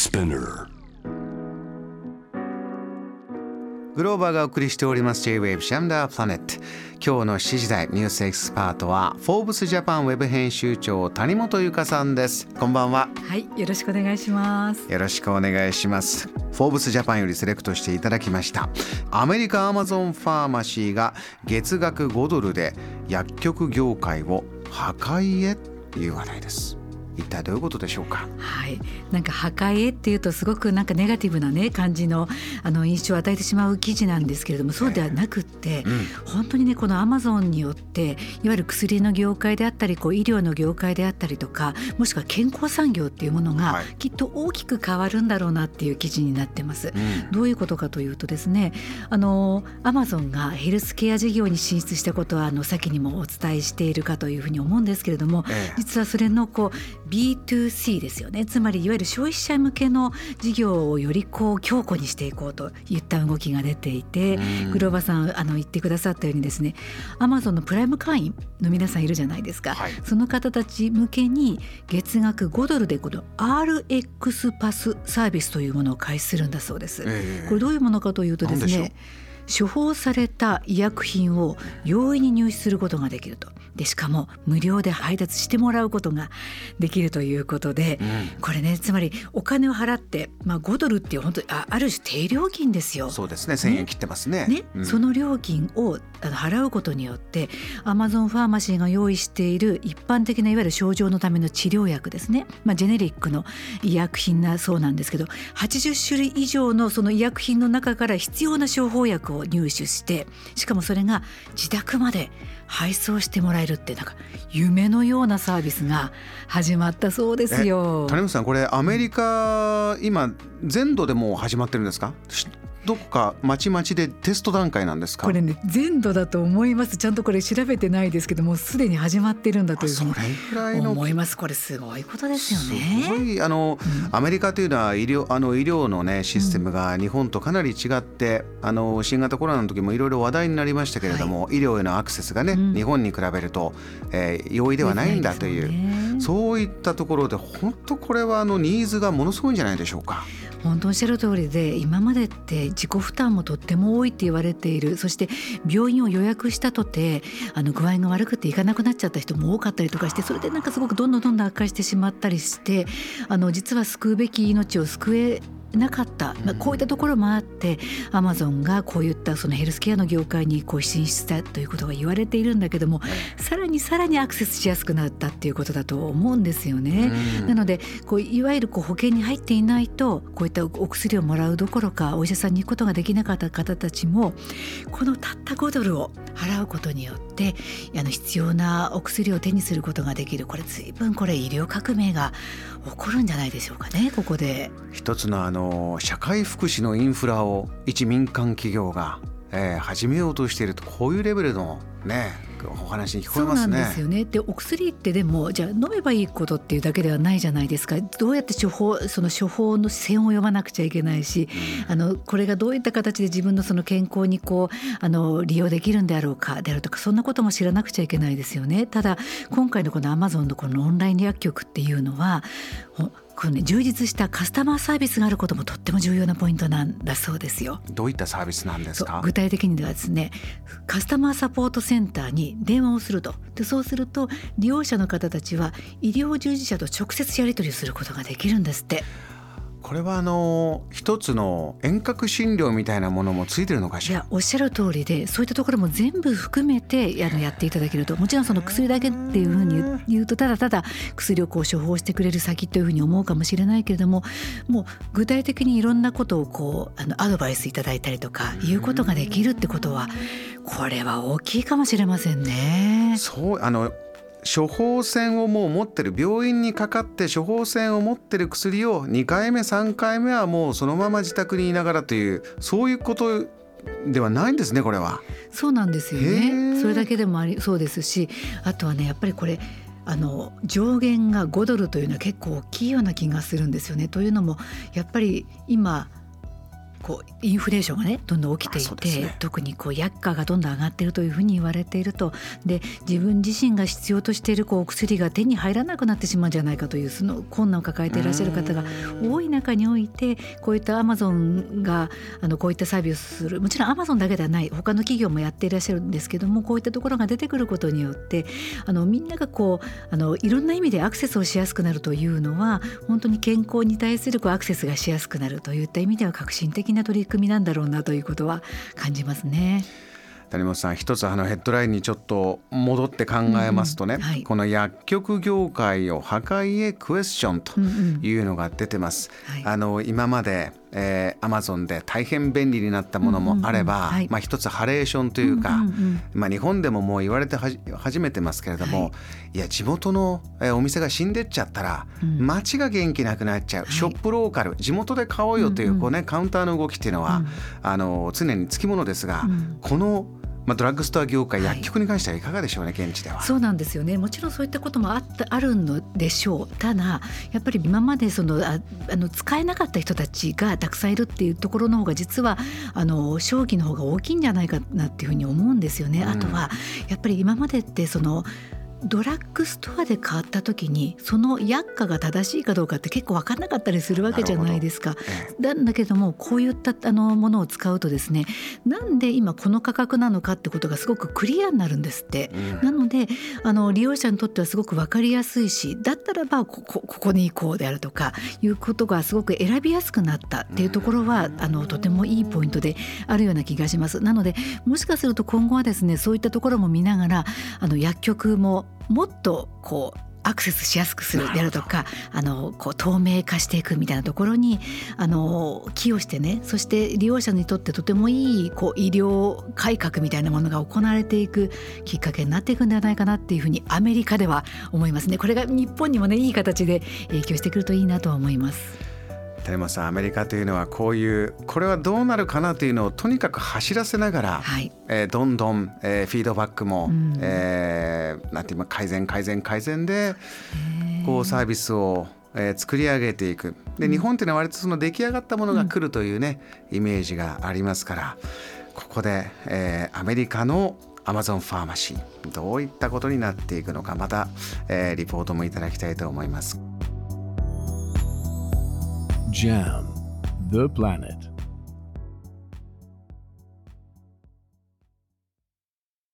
Spinner. グローバーがお送りしております J-Wave JAM THE PLANET。今日の7時台ニュースエキスパートはフォーブスジャパンウェブ編集長谷本有香さんです。こんばんは。はい、よろしくお願いします。よろしくお願いします。フォーブスジャパンよりセレクトしていただきました。アメリカアマゾンファーマシーが月額5ドルで薬局業界を破壊へという話題です一体どういうことでしょうか？はい、なんか破壊へっていうとすごくなんかネガティブなね感じのあの印象を与えてしまう記事なんですけれども、そうではなくって、本当にねこのアマゾンによっていわゆる薬の業界であったりこう医療の業界であったりとか、もしくは健康産業っていうものがはい。きっと大きく変わるんだろうなっていう記事になってます。うん。どういうことかというとですねあのアマゾンがヘルスケア事業に進出したことはあの先にもお伝えしているかというふうに思うんですけれども、ええ。実はそれのこう B2C ですよね。つまりいわゆる消費者向けの事業をよりこう強固にしていこうといった動きが出ていて、うん。グローバさんあの言ってくださったようにですねアマゾンのプライム会員の皆さんいるじゃないですか、はい。その方たち向けに月額5ドルでこの RX パスサービスというものを開始するんだそうです。ええ。これどういうものかというとですね処方された医薬品を容易に入手することができると。でしかも無料で配達してもらうことができるということで、うん。これねつまりお金を払って、まあ、5ドルっていう本当にあある種低料金ですよ。そうですね。1000円切ってますね。ねうん。その料金を払うことによってアマゾンファーマシーが用意している一般的ないわゆる症状のための治療薬ですね、まあ、ジェネリックの医薬品なそうなんですけど80種類以上のその医薬品の中から必要な処方薬を入手してしかもそれが自宅まで配送してもらえるってなんか夢のようなサービスが始まったそうですよ。谷本さんこれアメリカ今全土でも始まってるんですか？どこかまちまちでテスト段階なんですか？これね全土だと思います。ちゃんとこれ調べてないですけどもうすでに始まってるんだというふうにそれぐらいの思います。これすごいことですよすごね。いあの、アメリカというのは医療あの医療のねシステムが日本とかなり違って、あの新型コロナの時もいろいろ話題になりましたけれども、医療へのアクセスがね、うん。日本に比べると、えー容易ではないんだという。ね。そういったところで本当これはあのニーズがものすごいんじゃないでしょうか？本当おっしゃる通りで今までって自己負担もとっても多いって言われている。そして病院を予約したとてあの具合が悪くて行かなくなっちゃった人も多かったりとかしてそれでなんかすごくどんどんどんどん悪化してしまったりしてあの実は救うべき命を救えなかった、まあ、こういったところもあってアマゾンがこういったそのヘルスケアの業界にこう進出したということが言われているんだけどもさらにさらにアクセスしやすくなったっていうことだと思うんですよね。うん。なのでこういわゆるこう保険に入っていないとこういったお薬をもらうどころかお医者さんに行くことができなかった方たちもこのたった5ドルを払うことによってあの必要なお薬を手にすることができる。これ随分これ医療革命が起こるんじゃないでしょうかねここで。一つのあの社会福祉のインフラを一民間企業が、えー始めようとしているとこういうレベルのねお話に聞こそうなんえますね。ですよね。でお薬ってでもじゃあ飲めばいいことっていうだけではないじゃないですか。どうやって処方その処方の線を読まなくちゃいけないし、あのこれがどういった形で自分のその健康にこうあの利用できるんであろうかであるとかそんなことも知らなくちゃいけないですよね。ただ今回のこのアマゾンのこのオンライン薬局っていうのはほこのね充実したカスタマーサービスがあることもとっても重要なポイントなんだそうですよ。どういったサービスなんですか？具体的にはですねカスタマーサポートセンターに電話をするとでそうすると利用者の方たちは医療従事者と直接やり取りをすることができるんですってこれはあの一つの遠隔診療みたいなものもついてるのかいしら？や。おっしゃる通りでそういったところも全部含めてあのやっていただけるともちろんその薬だけっていうふうに言う言うとただただ薬をこう処方してくれる先というふうに思うかもしれないけれどももう具体的にいろんなことをこうあのアドバイスいただいたりとかいうことができるってことはこれは大きいかもしれませんね。そうあの処方箋をもう持ってる病院にかかって処方箋を持ってる薬を2回目3回目はもうそのまま自宅にいながらというそういうことではないんですねこれは。そうなんですよへね。ーそれだけでもありそうですし、あとはねやっぱりこれあの上限が5ドルというのは結構大きいような気がするんですよね。というのもやっぱり今こうインフレーションがねどんどん起きていて、ね、特にこう薬価がどんどん上がっているというふうに言われているとで自分自身が必要としているこうお薬が手に入らなくなってしまうんじゃないかというその困難を抱えていらっしゃる方が多い中においてこういったアマゾンがあのこういったサービスをする。もちろんアマゾンだけではない他の企業もやっていらっしゃるんですけどもこういったところが出てくることによってあのみんながこうあのいろんな意味でアクセスをしやすくなるというのは本当に健康に対するこうアクセスがしやすくなるといった意味では革新的な取り組みなんだろうなということは感じますね。谷本さん一つあのヘッドラインにちょっと戻って考えますとね、うんはい、この薬局業界を破壊へクエスチョンというのが出てます。うんうんはい、あの今までえー、マゾンで大変便利になったものもあれば、まあ、一つハレーションというか、うんうんうん、まあ、日本でももう言われて始めてますけれども、はい、いや地元の、えー、お店が死んでっちゃったら、うん、街が元気なくなっちゃう、はい、ショップローカル地元で買おうよというこう、ね、カウンターの動きっていうのは、うん、あの常につきものですが、このまあ、ドラッグストア業界、薬局に関してはいかがでしょうね、現地では。そうなんですよねもちろんそういったこともあったあるのでしょうただやっぱり今までそのああの使えなかった人たちがたくさんいるっていうところの方が実はあの正気の方が大きいんじゃないかなっていうふうに思うんですよね。うん、あとはやっぱり今までってそのドラッグストアで買った時にその薬価が正しいかどうかって結構分かんなかったりするわけじゃないですか。なんだけどもこういったあのものを使うとですねなんで今この価格なのかってことがすごくクリアになるんですって。うん、なのであの利用者にとってはすごく分かりやすいしだったらばここここに行こうであるとかいうことがすごく選びやすくなったっていうところは、あのとてもいいポイントであるような気がします。なのでもしかすると今後はですねそういったところも見ながらあの薬局ももっとこうアクセスしやすくするであるとかあのこう透明化していくみたいなところにあの寄与してねそして利用者にとってとてもいいこう医療改革みたいなものが行われていくきっかけになっていくんではないかなっていうふうにアメリカでは思いますね。これが日本にもねいい形で影響してくるといいなと思います。谷本さんアメリカというのはこういうこれはどうなるかなというのをとにかく走らせながら、はい、えー、どんどん、えー、フィードバックも、うん、えー、なんていう改善改善改善でこうサービスを、えー、作り上げていくで日本っていうのは割とその出来上がったものが来るというね、うん、イメージがありますからここで、えー、アメリカのアマゾンファーマシーどういったことになっていくのかまた、えー、リポートもいただきたいと思います。Jam, the planet.